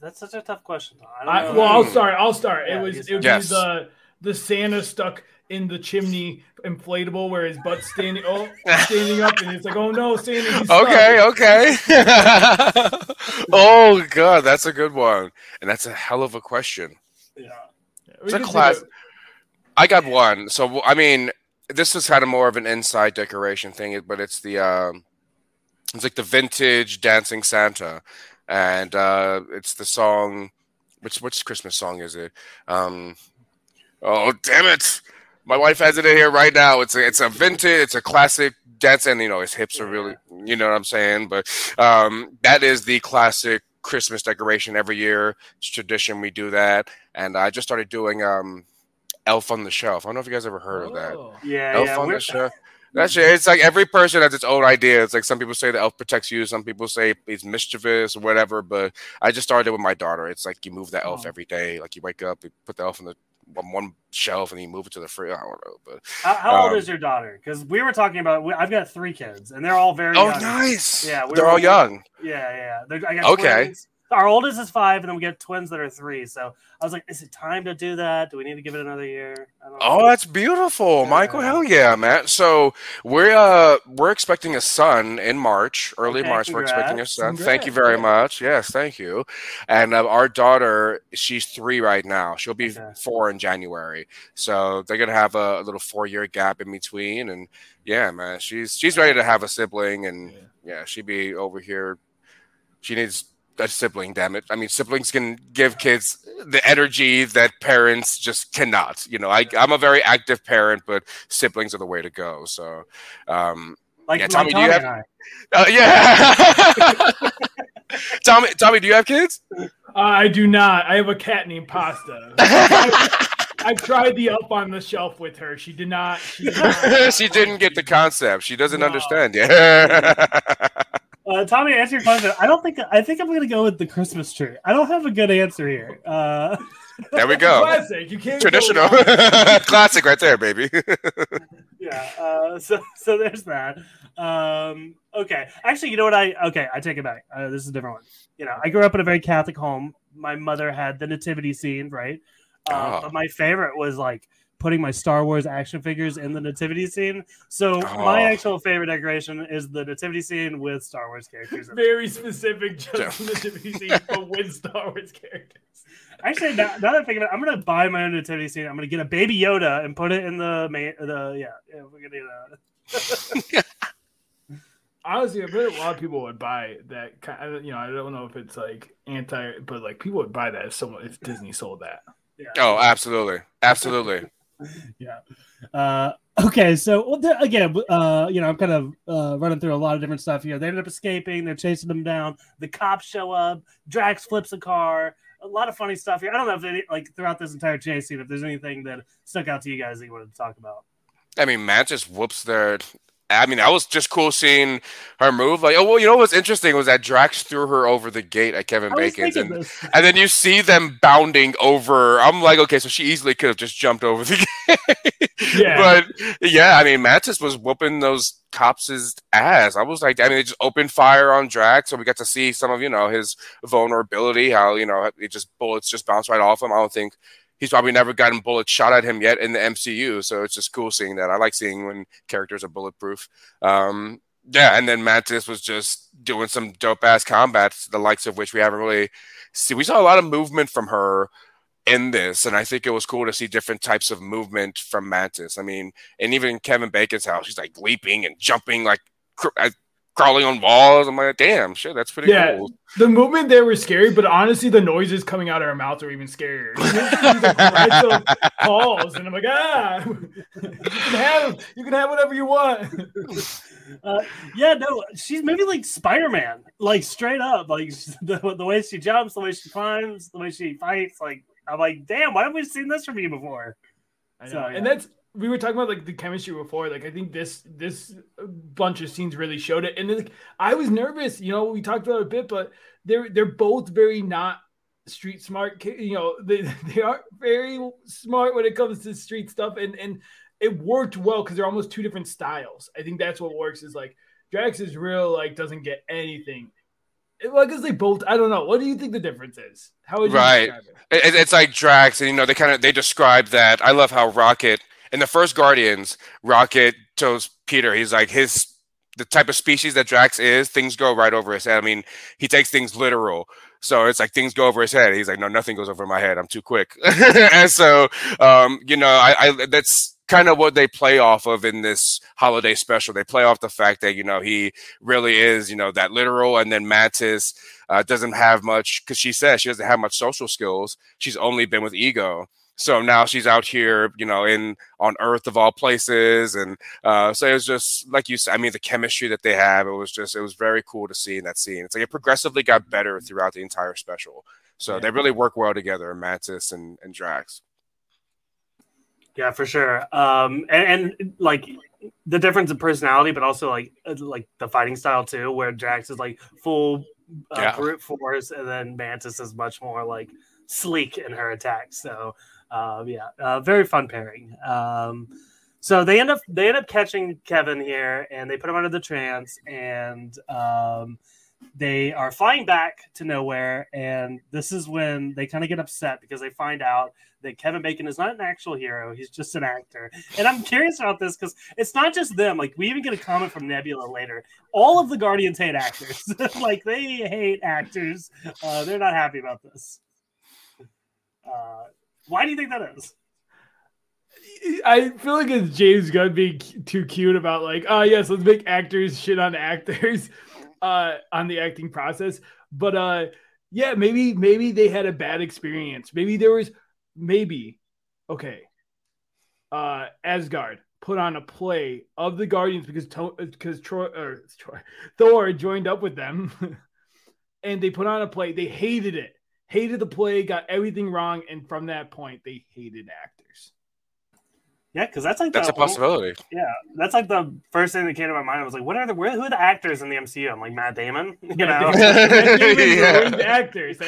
That's such a tough question. I, well, I'll start. I'll start. Yeah, it was it was yes. the the Santa stuck in the chimney inflatable where his butt's standing oh standing up and it's like oh no Santa okay okay oh god that's a good one and that's a hell of a question yeah it's a class. I got one. So I mean, this is kind of more of an inside decoration thing, but it's the um, it's like the vintage dancing Santa, and uh, it's the song. Which which Christmas song is it? Um, oh damn it! My wife has it in here right now. It's a it's a vintage. It's a classic dance, and you know his hips are really. You know what I'm saying? But um, that is the classic Christmas decoration every year. It's tradition. We do that, and I just started doing um, Elf on the Shelf. I don't know if you guys ever heard oh. of that. Oh. Yeah, Elf yeah, on the Shelf. That's it. It's like every person has its own idea. It's like some people say the elf protects you, some people say he's mischievous or whatever. But I just started with my daughter. It's like you move the elf oh. every day. Like you wake up, you put the elf on the on one shelf and you move it to the fridge. I don't know, but how, how um, old is your daughter? Because we were talking about. I've got three kids, and they're all very. Oh, young. nice. Yeah, they're all young. Yeah, yeah. I got okay. Twins our oldest is five, and then we get twins that are three. So I was like, is it time to do that? Do we need to give it another year? Oh, that's beautiful, yeah. Michael. Hell yeah, man. So we're uh we're expecting a son in March, early okay, March. Congrats. We're expecting a son. Congrats. Thank you very much. Yes, thank you. And uh, our daughter, she's three right now. She'll be okay. four in January. So they're gonna have a, a little four year gap in between. And yeah, man, she's she's ready to have a sibling, and yeah, yeah she'd be over here. She needs a sibling. Damn it! I mean, siblings can give kids the energy that parents just cannot. You know, I, I'm a very active parent, but siblings are the way to go. So, um, Like Yeah, like Tommy, do you have- uh, yeah. Tommy, Tommy, do you have kids? Uh, I do not. I have a cat named Pasta. I tried the up on the shelf with her. She did not. She, did not she didn't get the concept. She doesn't No. understand. Yeah. Uh, Tommy, to answer your question. I don't think I think I'm gonna go with the Christmas tree. I don't have a good answer here. Uh, there we go. Classic. You can't Traditional. Classic right there, baby. yeah. Uh, so so there's that. Um, okay. Actually, you know what? I okay. I take it back. Uh, this is a different one. You know, I grew up in a very Catholic home. My mother had the nativity scene, right? Uh, Oh. But my favorite was like putting my Star Wars action figures in the nativity scene. So my Oh. actual favorite decoration is the nativity scene with Star Wars characters. Very specific, just Yeah. the nativity scene, but with Star Wars characters. Actually, now, now that I think of it, I'm gonna buy my own nativity scene. I'm gonna get a baby Yoda and put it in the main. The yeah, yeah we're gonna do that. Honestly, I bet a lot of people would buy that. Kind of, you know, I don't know if it's like anti, but like people would buy that if someone if Disney sold that. Yeah. oh, absolutely. Absolutely. yeah. Uh, okay, so well, again, uh, you know, I'm kind of uh, running through a lot of different stuff here. They ended up escaping. They're chasing them down. The cops show up. Drax flips a car. A lot of funny stuff here. I don't know if any, like throughout this entire chase scene, if there's anything that stuck out to you guys that you wanted to talk about. I mean, Matt just whoops their. I mean, that was just cool seeing her move. Like, oh, well, you know what's interesting was that Drax threw her over the gate at Kevin I Bacon's, and, this. and then you see them bounding over. I'm like, okay, so she easily could have just jumped over the gate. Yeah. but yeah, I mean, Mantis was whooping those cops' ass. I was like, I mean, they just opened fire on Drax, so we got to see some of you know his vulnerability. How you know it just bullets just bounce right off him. I don't think he's probably never gotten bullets shot at him yet in the MCU. So it's just cool seeing that. I like seeing when characters are bulletproof. Um, yeah, and then Mantis was just doing some dope ass combats, the likes of which we haven't really seen. We saw a lot of movement from her in this, and I think it was cool to see different types of movement from Mantis. I mean, and even Kevin Bacon's house, she's like leaping and jumping, like crawling on walls. I'm like, damn, shit, that's pretty Yeah. cool. The movement there was scary, but honestly, the noises coming out of her mouth are even scarier. These aggressive calls, and I'm like, ah, you can have, you can have whatever you want. Uh, yeah, no, she's maybe like Spider Man, like straight up, like the, the way she jumps, the way she climbs, the way she fights. Like, I'm like, damn, why haven't we seen this from you before? I know. So, yeah. And that's we were talking about like the chemistry before. Like I think this this bunch of scenes really showed it. And then, like, I was nervous. You know, we talked about it a bit, but they're they're both very not street smart. You know, they they are very smart when it comes to street stuff, and and it worked well because they're almost two different styles. I think that's what works. Is like Drax is real, like doesn't get anything. Well, I guess they both. I don't know. What do you think the difference is? How would you Right. describe it? It, it's like Drax, and you know they kind of they describe that. I love how Rocket in the first Guardians, Rocket tells Peter he's like his the type of species that Drax is. Things go right over his head. I mean, he takes things literal. So it's like things go over his head. He's like, no, nothing goes over my head. I'm too quick. and so, um, you know, I, I that's kind of what they play off of in this holiday special. They play off the fact that you know he really is, you know, that literal, and then Mantis uh, doesn't have much because she says she doesn't have much social skills. She's only been with Ego. So now she's out here, you know, in on Earth of all places, and uh, so it was just like you said. I mean, the chemistry that they have, it was just, it was very cool to see in that scene. It's like it progressively got better throughout the entire special. So they really work well together, Mantis and, and Drax. Yeah, for sure. Um, and, and like the difference in personality, but also like uh, like the fighting style too, where Drax is like full uh, Yeah. brute force, and then Mantis is much more like sleek in her attacks. So, uh, yeah, uh, very fun pairing. Um, so they end up they end up catching Kevin here, and they put him under the trance, and um, they are flying back to Knowhere. And this is when they kind of get upset because they find out that Kevin Bacon is not an actual hero; he's just an actor. And I'm curious about this because it's not just them. Like we even get a comment from Nebula later. All of the Guardians hate actors. like they hate actors. Uh, they're not happy about this. Uh, why do you think that is? I feel like it's James Gunn being too cute about like, oh yes, let's make actors shit on actors, uh, on the acting process. But uh, yeah, maybe maybe they had a bad experience. Maybe there was maybe okay. Uh Asgard put on a play of the Guardians because because Troy or Troy, Thor joined up with them, and they put on a play. They hated it, hated the play, got everything wrong, and from that point, they hated actors. Yeah, because that's like that's a possibility. yeah, that's like the first thing that came to my mind. I was like, what are the where, who are the actors in the MCU? I'm like Matt Damon, you know, yeah. actors.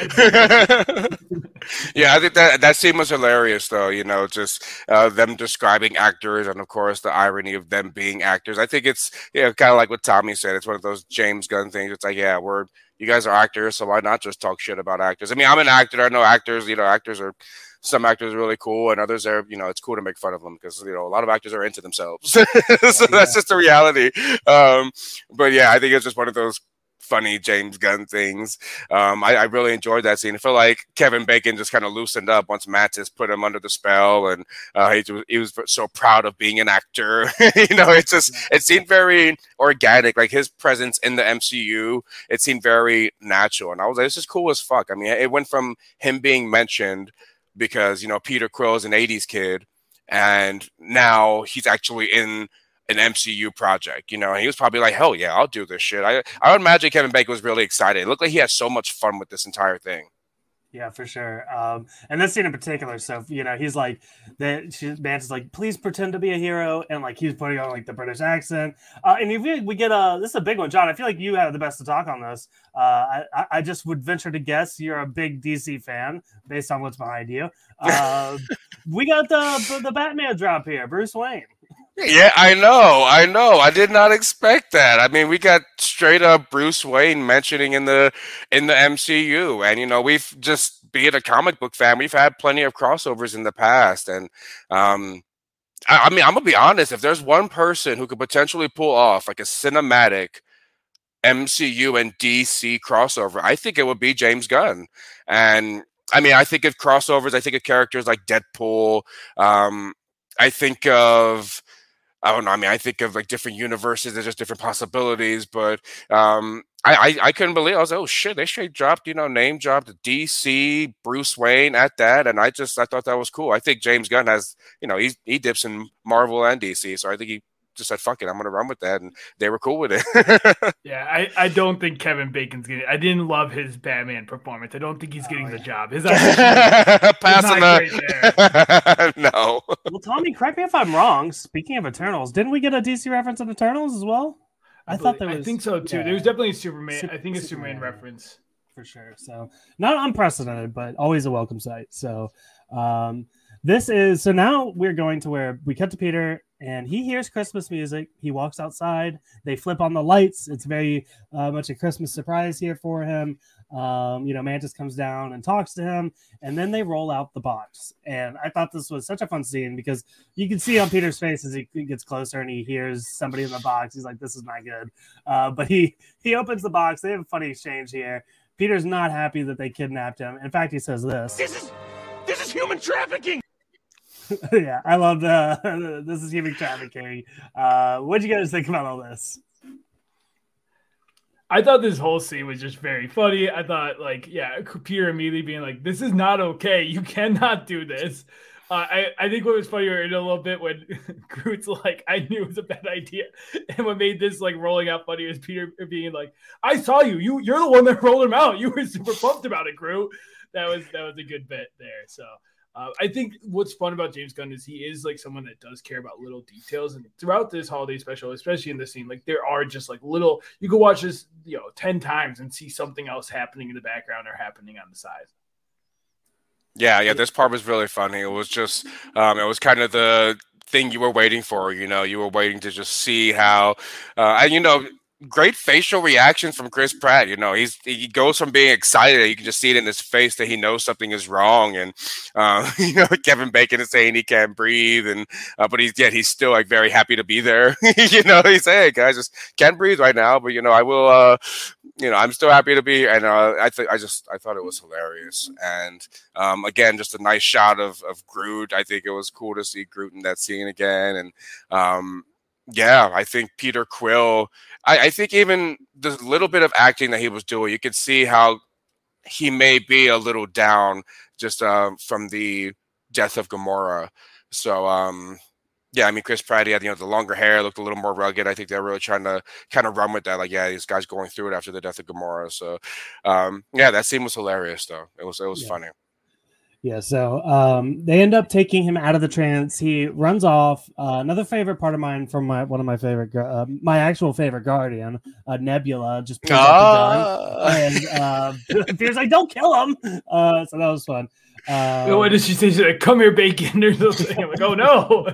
yeah, I think that that scene was hilarious, though. You know, just uh, them describing actors, and of course the irony of them being actors. I think it's you know kind of like what Tommy said. It's one of those James Gunn things. It's like, yeah, we're you guys are actors, so why not just talk shit about actors? I mean, I'm an actor. I know actors. You know, actors are some actors are really cool and others are you know it's cool to make fun of them because you know a lot of actors are into themselves so that's just the reality um, but yeah i think it's just one of those funny James Gunn things. Um, I, I, really enjoyed that scene. I feel like Kevin Bacon just kind of loosened up once Mantis put him under the spell, and uh, he, he, was so proud of being an actor. you know, it just it seemed very organic. Like his presence in the MCU, it seemed very natural, and I was like, this is cool as fuck. I mean, it went from him being mentioned because you know Peter Quill is an '80s kid, and now he's actually in an MCU project. You know, and he was probably like, "Hell yeah, I'll do this shit." I I would imagine Kevin Bacon was really excited. It looked like he had so much fun with this entire thing. Yeah, for sure. Um, and this scene in particular, so you know, he's like, that she, is like, please pretend to be a hero, and like he's putting on like the British accent. Uh, and if we, we get a, this is a big one, Jon. I feel like you have the best to talk on this. Uh, I, I just would venture to guess you're a big DC fan based on what's behind you. Uh, we got the the Batman drop here, Bruce Wayne. Yeah, I know. I know. I did not expect that. I mean, we got straight up Bruce Wayne mentioning in the in the MCU, and you know, we've just be it a comic book fan, we've had plenty of crossovers in the past, and um, I, I mean, I'm gonna be honest. If there's one person who could potentially pull off like a cinematic MCU and DC crossover, I think it would be James Gunn. And I mean, I think of crossovers. I think of characters like Deadpool. Um, I think of I don't know. I mean, I think of like different universes. There's just different possibilities, but um, I, I, I couldn't believe. I was like, oh shit, they straight dropped you know name dropped DC Bruce Wayne at that, and I just I thought that was cool. I think James Gunn has you know he he dips in Marvel and DC, so I think he just said, "Fuck it, I'm gonna run with that," and they were cool with it. yeah, I, I don't think Kevin Bacon's getting. I didn't love his Batman performance. I don't think he's getting oh, the job. His passing the no. Well, Tommy, correct me if I'm wrong. Speaking of Eternals, didn't we get a DC reference of Eternals as well? I, I thought there was. I think so too. Yeah. was definitely a Superman. Super, I think a Superman, Superman reference for sure. So not unprecedented, but always a welcome sight. So um, this is so now we're going to where we cut to Peter and he hears Christmas music. He walks outside. They flip on the lights. It's very uh, much a Christmas surprise here for him. Um, you know, Mantis comes down and talks to him, and then they roll out the box. And I thought this was such a fun scene because you can see on Peter's face as he gets closer and he hears somebody in the box. He's like, "This is not good." Uh, but he he opens the box. They have a funny exchange here. Peter's not happy that they kidnapped him. In fact, he says this: "This is this is human trafficking." yeah, I love the this is human trafficking. Uh, what do you guys think about all this? I thought this whole scene was just very funny. I thought, like, yeah, Peter immediately being like, "This is not okay. You cannot do this." Uh, I I think what was funnier in a little bit when Groot's like, "I knew it was a bad idea," and what made this like rolling out funny is Peter being like, "I saw you. You you're the one that rolled him out. You were super pumped about it, Groot." That was that was a good bit there. So uh, I think what's fun about James Gunn is he is like someone that does care about little details, and throughout this holiday special, especially in this scene, like there are just like little. You could watch this, you know, ten times and see something else happening in the background or happening on the side. Yeah, yeah, this part was really funny. It was just, um, it was kind of the thing you were waiting for. You know, you were waiting to just see how, uh, and you know, great facial reactions from Chris Pratt. You know, he's he goes from being excited, you can just see it in his face that he knows something is wrong, and uh, you know, Kevin Bacon is saying he can't breathe, and uh, but he's yet he's still like very happy to be there. you know, he's saying, hey, guys, just can't breathe right now, but you know, I will. Uh, you know, I'm still happy to be, and uh, I think I just I thought it was hilarious, and um, again, just a nice shot of of Groot. I think it was cool to see Groot in that scene again, and um, yeah, I think Peter Quill. I, I, think even the little bit of acting that he was doing, you could see how he may be a little down just uh, from the death of Gamora. So um, yeah, I mean Chris Pratt, he had you know the longer hair, looked a little more rugged. I think they're really trying to kind of run with that. Like, yeah, these guys going through it after the death of Gamora. So um, yeah, that scene was hilarious though. It was it was Yeah. funny. Yeah, so um, they end up taking him out of the trance. He runs off. Uh, another favorite part of mine from my one of my favorite, uh, my actual favorite Guardian, uh, Nebula, just pulls out the gun, Ah. and uh, Peter's like, "Don't kill him." Uh, so that was fun. Um, what did she say? She's like, "Come here, bacon," or something. I'm like, "Oh no!"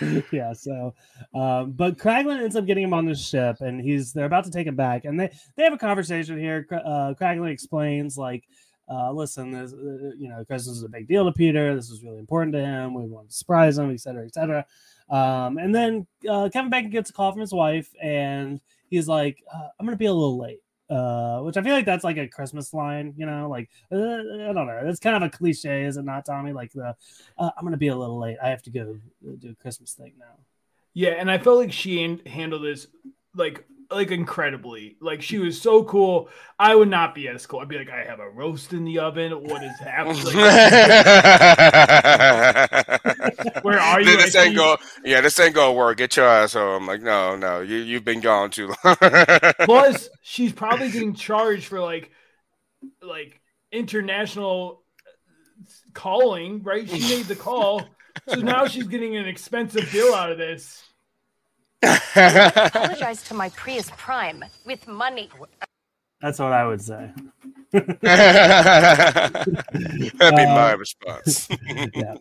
yeah so um but Kraglin ends up getting him on the ship and he's they're about to take him back and they they have a conversation here Kra- uh Kraglin explains like uh listen this uh, you know christmas is a big deal to peter this is really important to him we want to surprise him et cetera et cetera. Um and then uh kevin bacon gets a call from his wife and he's like uh, i'm gonna be a little late. Uh which i feel like that's like a christmas line you know like uh, i don't know it's kind of a cliche is it not tommy? Like the uh, i'm gonna be a little late i have to go do a christmas thing now. Yeah, and I felt like she handled this like like incredibly. Like she was so cool. I would not be as cool. I'd be like, I have a roast in the oven. What is happening? Like, where are you? This ain't go. Yeah, this ain't gonna work. Get your ass home. I'm like, no, no, you you've been gone too long. Plus, she's probably getting charged for like like international calling, right? She made the call. So now she's getting an expensive bill out of this. apologize to my Prius Prime with money. That's what I would say. That'd be my Uh, response. yeah.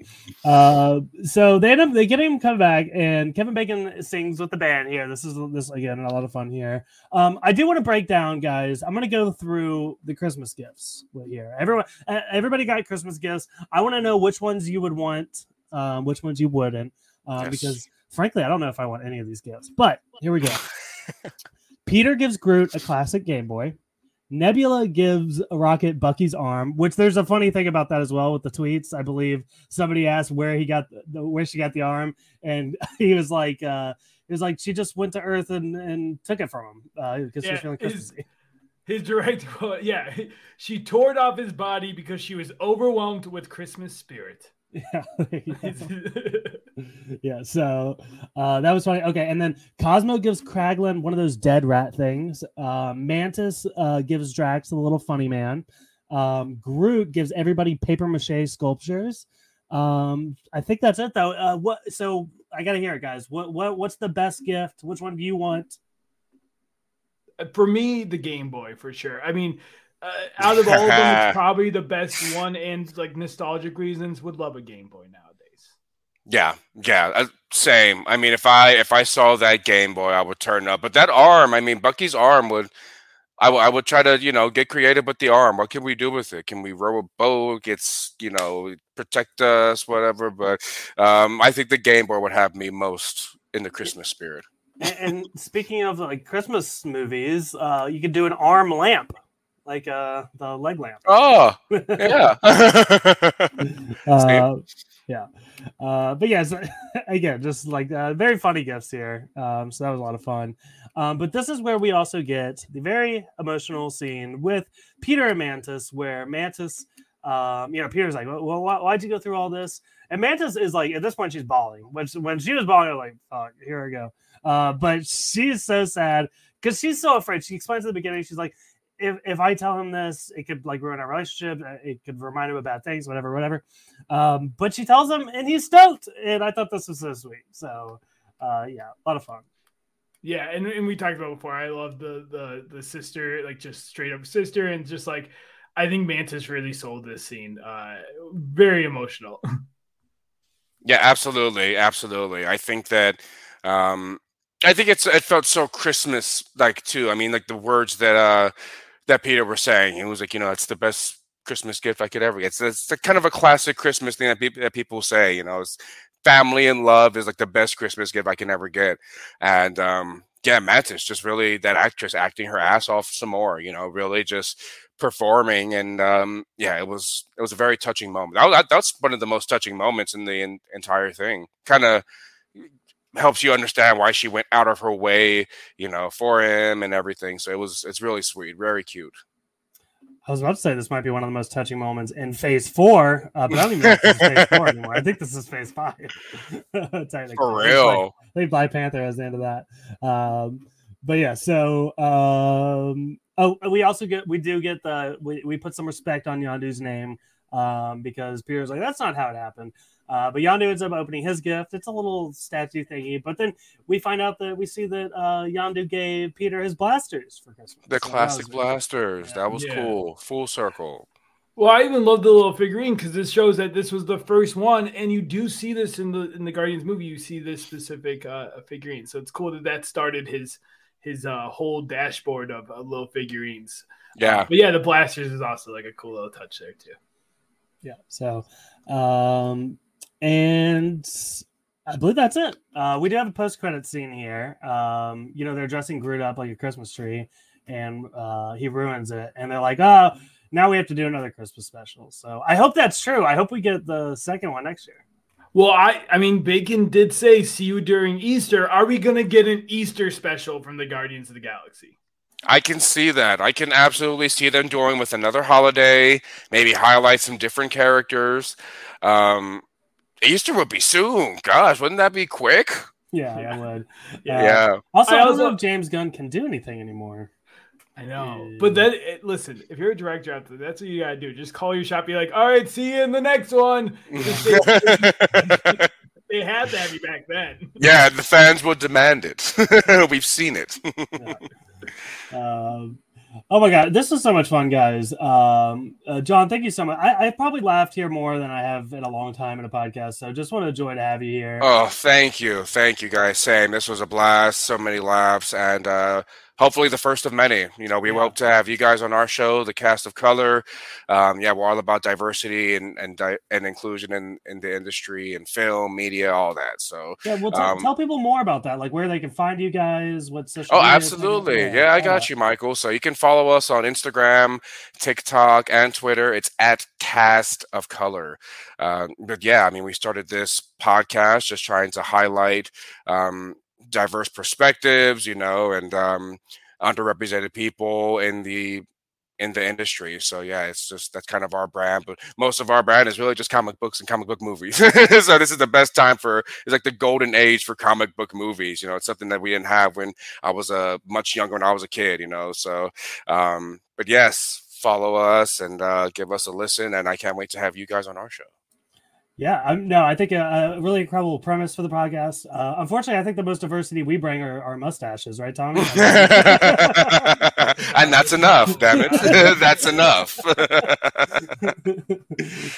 Uh, so they end up they get him come back, and Kevin Bacon sings with the band here. This is this again a lot of fun here. Um, I do want to break down, guys. I'm gonna go through the Christmas gifts here. Everyone, uh, everybody got Christmas gifts. I want to know which ones you would want, um, which ones you wouldn't, uh, Yes. because frankly, I don't know if I want any of these gifts. But here we go. Peter gives Groot a classic Game Boy. Nebula gives Rocket Bucky's arm, which there's a funny thing about that as well with the tweets. I believe somebody asked where he got the where she got the arm, and he was like, uh, he was like, she just went to Earth and, and took it from him because she Yeah, was feeling his- Christmassy. His direct quote, yeah, she tore it off his body because she was overwhelmed with Christmas spirit. Yeah, yeah. So uh, that was funny. Okay, and then Cosmo gives Kraglin one of those dead rat things. Uh, Mantis uh, gives Drax the little funny man. Um, Groot gives everybody paper mache sculptures. Um, I think that's it though. Uh, what? So I gotta hear it, guys. What? What? What's the best gift? Which one do you want? for me, the Game Boy for sure. I mean, uh, out of all of them, it's probably the best one, and like nostalgic reasons, would love a Game Boy nowadays. Yeah, yeah, uh, same. I mean, if I if I saw that Game Boy, I would turn up. But that arm, I mean, Bucky's arm would, I would- try to you know get creative with the arm. What can we do with it? Can we row a boat? It's, you know protect us, whatever. But um, I think the Game Boy would have me most in the Christmas spirit. and, and speaking of like Christmas movies, uh, you could do an arm lamp, like uh, the leg lamp. Oh, yeah. uh, yeah. Uh but yes again just like uh, very funny gifts here. Um so that was a lot of fun. Um but this is where we also get the very emotional scene with peter and mantis where mantis um you know peter's like well why, why'd you go through all this? And mantis is like at this point she's bawling. When, she- when she was bawling I'm like fuck here I go. Uh but she's so sad because she's so afraid. She explains at the beginning she's like if, if I tell him this, it could like ruin our relationship. uh, It could remind him of bad things, whatever, whatever. Um, but she tells him, and he's stoked. And I thought this was so sweet. So, uh, yeah, a lot of fun. Yeah, and, and we talked about before. I love the the the sister, like just straight up sister, and just like I think Mantis really sold this scene. Uh, very emotional. Yeah, absolutely, absolutely. I think that um I think it's it felt so Christmas like too. I mean, like the words that uh that Peter was saying, it was like, you know, it's the best Christmas gift I could ever get. It's, it's the kind of a classic Christmas thing that people that people say, you know, it's family and love is like the best Christmas gift I can ever get. And um yeah, Mantis just really that actress acting her ass off some more, you know, really just performing and um yeah it was it was a very touching moment that, that, that's one of the most touching moments in the in, entire thing kind of helps you understand why she went out of her way you know for him and everything so it was it's really sweet very cute I was about to say this might be one of the most touching moments in Phase Four, uh, but I don't even know if this is Phase Four anymore. I think this is Phase Five. Technically, For real. I think Black Panther has the end of that. Um, but yeah, so um, oh, we also get we do get the we, we put some respect on Yondu's name um, because Peter's like that's not how it happened. Uh, but Yondu ends up opening his gift. It's a little statue thingy, but then we find out that we see that uh, Yondu gave Peter his blasters for Christmas. The So that classic was really- blasters. That was Yeah. cool. Full circle. Well, I even love the little figurine because this shows that this was the first one, and you do see this in the in the Guardians movie. You see this specific uh, figurine, so it's cool that that started his his uh, whole dashboard of uh, little figurines. Yeah. But yeah, the blasters is also like a cool little touch there too. Yeah. So, um, and I believe that's it. Uh, we do have a post credit scene here. Um, you know, they're dressing Groot up like a Christmas tree, and uh, he ruins it, and they're like, "Oh, now we have to do another Christmas special." So I hope that's true. I hope we get the second one next year. Well, I I mean, Bacon did say, "See you during Easter." Are we gonna get an Easter special from the Guardians of the Galaxy? I can see that. I can absolutely see them doing with another holiday, maybe highlight some different characters. Um, Easter would be soon. Gosh, wouldn't that be quick? Yeah, Yeah. I would. Yeah. Uh, yeah. Also, I I, don't also- know if James Gunn can do anything anymore. I know, Yeah. but then it, listen, if you're a director out there, that's what you gotta do. Just call your shop, be like, "All right, see you in the next one." They had to have you back then. yeah, the fans would demand it. We've seen it. Um, oh my god, this was so much fun, guys. Um, uh, Jon, thank you so much. I, I probably laughed here more than I have in a long time in a podcast, so just want to joy to have you here. oh, thank you. Thank you, guys. Same. This was a blast. So many laughs. And uh, hopefully the first of many. You know, we Yeah. hope to have you guys on our show, the cast of color. Um, yeah, we're all about diversity and and, di- and inclusion in, in the industry and film, media, all that. So yeah, well, t- um, tell people more about that, like where they can find you guys, what social. Oh, media is like. absolutely. Yeah, I got you, Michael. So you can follow us on Instagram, TikTok, and Twitter. It's at Cast of Color. Uh, but yeah, I mean, we started this podcast just trying to highlight um, diverse perspectives, you know, and um, underrepresented people in the in the industry. So yeah, it's just that's kind of our brand. But most of our brand is really just comic books and comic book movies. so this is the best time for it's like the golden age for comic book movies. You know, it's something that we didn't have when I was uh, much younger when I was a kid. You know, so um, but yes, follow us and uh, give us a listen. And I can't wait to have you guys on our show. Yeah, um, no, I think a, a really incredible premise for the podcast. Uh, unfortunately, I think the most diversity we bring are, are mustaches, right, Tommy? and that's enough, damn it. that's enough.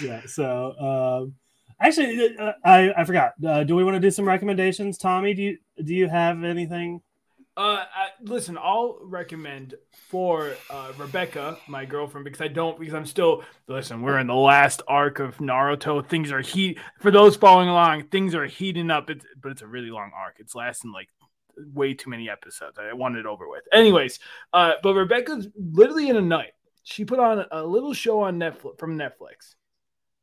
yeah. So, um, actually, uh, I I forgot. Uh, do we want to do some recommendations, Tommy? Do you do you have anything? Uh, I, listen, I'll recommend for uh, Rebecca, my girlfriend, because I don't, because I'm still, listen, we're in the last arc of Naruto. Things are heat, for those following along, things are heating up, it's, but it's a really long arc. It's lasting like way too many episodes. I want it over with. Anyways, uh, but Rebecca's literally in a night. She put on a little show on Netflix from Netflix.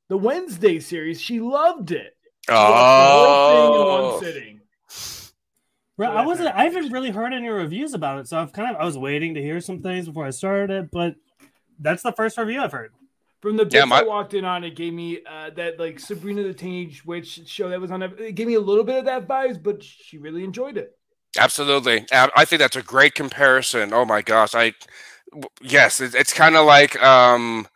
The Wednesday series, she loved it. She watched the whole thing in oh. one sitting. Right, I wasn't. I haven't really heard any reviews about it, so I've kind of. I was waiting to hear some things before I started it, but that's the first review I've heard. From the bits Yeah, my- I walked in on, it gave me uh, that like Sabrina the Teenage Witch show that was on. It gave me a little bit of that vibes, but she really enjoyed it. Absolutely. I I think that's a great comparison. Oh my gosh. I yes, it, it's kind of like um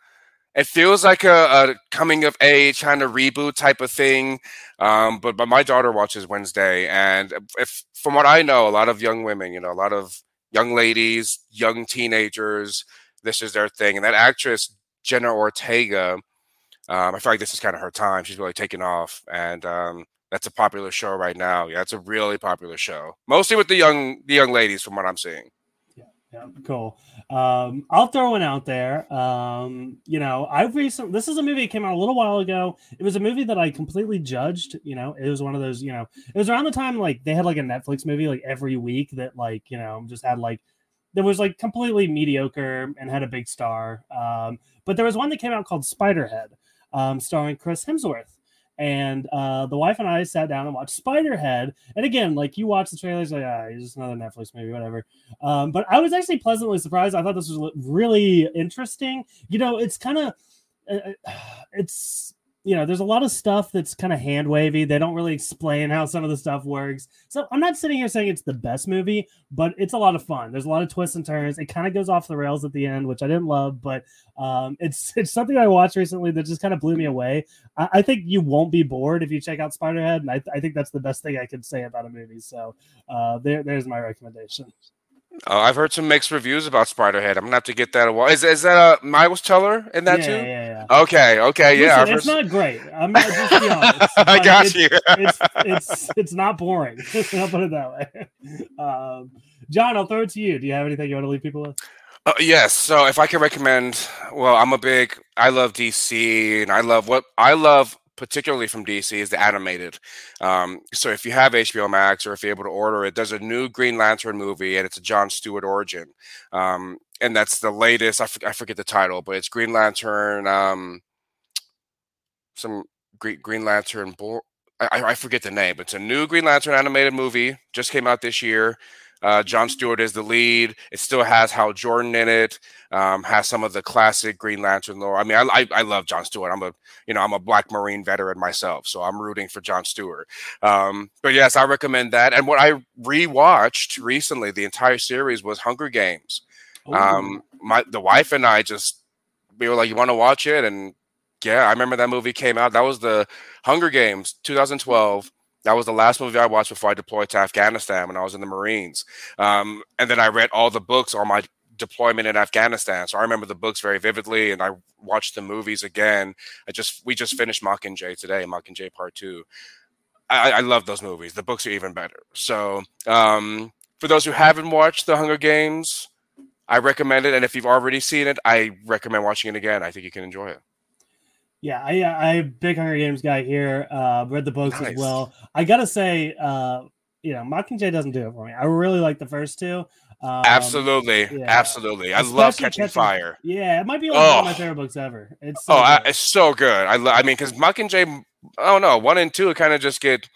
it feels like a, a coming of age kind of reboot type of thing. Um but but my daughter watches Wednesday and if from what I know a lot of young women, you know, a lot of young ladies, young teenagers, this is their thing. And that actress Jenna Ortega um, I feel like this is kind of her time. She's really taken off, and um, that's a popular show right now. Yeah, it's a really popular show, mostly with the young the young ladies, from what I'm seeing. Yeah, cool. Um, I'll throw one out there. Um, you know, I've recently this is a movie that came out a little while ago. It was a movie that I completely judged. You know, it was one of those. You know, it was around the time like they had like a Netflix movie like every week that like you know just had like that was like completely mediocre and had a big star. Um, but there was one that came out called Spiderhead, um, starring Chris Hemsworth. And uh, the wife and I sat down and watched Spiderhead. And again, like you watch the trailers, like ah, it's just another Netflix movie, whatever. Um, but I was actually pleasantly surprised. I thought this was really interesting. You know, it's kind of uh, it's you know, there's a lot of stuff that's kind of hand wavy. They don't really explain how some of the stuff works. So I'm not sitting here saying it's the best movie, but it's a lot of fun. There's a lot of twists and turns. It kind of goes off the rails at the end, which I didn't love, but um, it's it's something I watched recently that just kind of blew me away. I, I, think you won't be bored if you check out Spiderhead, and I, I think that's the best thing I could say about a movie. So uh, there, there's my recommendation. Oh, I've heard some mixed reviews about Spiderhead. I'm gonna have to get that a while. Is is that a Miles Teller in that yeah, too? Yeah, yeah. Okay, okay, yeah. Listen, it's heard... not great. I'm not just be honest. I got it's, you. it's it's it's not boring. I'll put it that way. Um, Jon, I'll throw it to you. Do you have anything you want to leave people with? Uh, yes. So if I can recommend, well, I'm a big. I love DC, and I love what I love particularly from DC, is the animated. Um, so if you have HBO Max or if you're able to order it, there's a new Green Lantern movie, and it's a John Stewart origin, um, and that's the latest. I, f- I forget the title, but it's Green Lantern. Um, some Green Green Lantern. Bo- I, I forget the name. But it's a new Green Lantern animated movie. Just came out this year. Uh, John Stewart is the lead. It still has Hal Jordan in it. Um, has some of the classic Green Lantern lore. I mean, I, I, I love John Stewart. I'm a you know I'm a Black Marine veteran myself, so I'm rooting for John Stewart. Um, but yes, I recommend that. And what I rewatched recently, the entire series was Hunger Games. Um, my the wife and I just we were like, "You want to watch it?" And yeah, I remember that movie came out. That was the Hunger Games 2012 that was the last movie I watched before I deployed to Afghanistan when I was in the Marines. Um, and then I read all the books on my deployment in Afghanistan. So I remember the books very vividly, and I watched the movies again. I just we just finished Mockingjay today, Mockingjay Part Two. I, I love those movies. The books are even better. So um, for those who haven't watched The Hunger Games, I recommend it. And if you've already seen it, I recommend watching it again. I think you can enjoy it. Yeah, I I big Hunger Games guy here. Uh, read the books nice. as well. I gotta say, uh, you know, Mockingjay doesn't do it for me. I really like the first two. Um, absolutely, yeah. absolutely. I Especially love Catching, catching, Fire. Yeah, it might be like oh. one of my favorite books ever. It's so oh, I, it's so good. I lo- I mean, because Mockingjay, I don't know, one and two kind of just get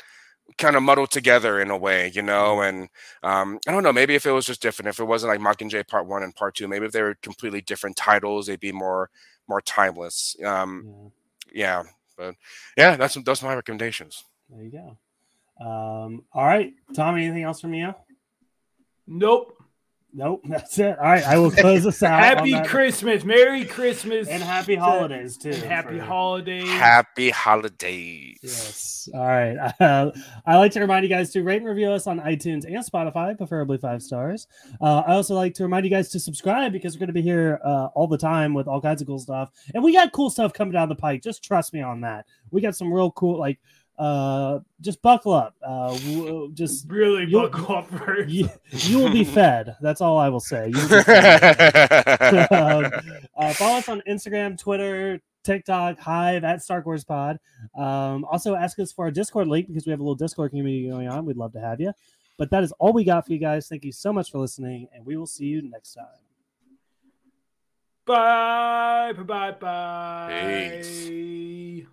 kind of muddled together in a way, you know. Mm-hmm. And um, I don't know, maybe if it was just different, if it wasn't like Mockingjay Part One and Part Two, maybe if they were completely different titles, they'd be more more timeless. Um, yeah. yeah, but yeah, that's those are my recommendations. There you go. Um, all right, Tom. Anything else from you? Nope. Nope, that's it. All right, I will close this out. happy Christmas, Merry Christmas, and Happy Holidays too. Happy for... Holidays. Happy Holidays. Yes. All right. Uh, I like to remind you guys to rate and review us on iTunes and Spotify, preferably five stars. Uh, I also like to remind you guys to subscribe because we're going to be here uh, all the time with all kinds of cool stuff, and we got cool stuff coming down the pike. Just trust me on that. We got some real cool like uh just buckle up. Uh just really buckle up first. You, you, will be fed. That's all i will say. Um, uh, follow us on instagram twitter tiktok hive at star wars pod. Um also ask us for our discord link because we have a little discord community going on. We'd love to have you. But that is all we got for you guys. Thank you so much for listening and we will see you next time. Bye. Bye bye bye. Peace.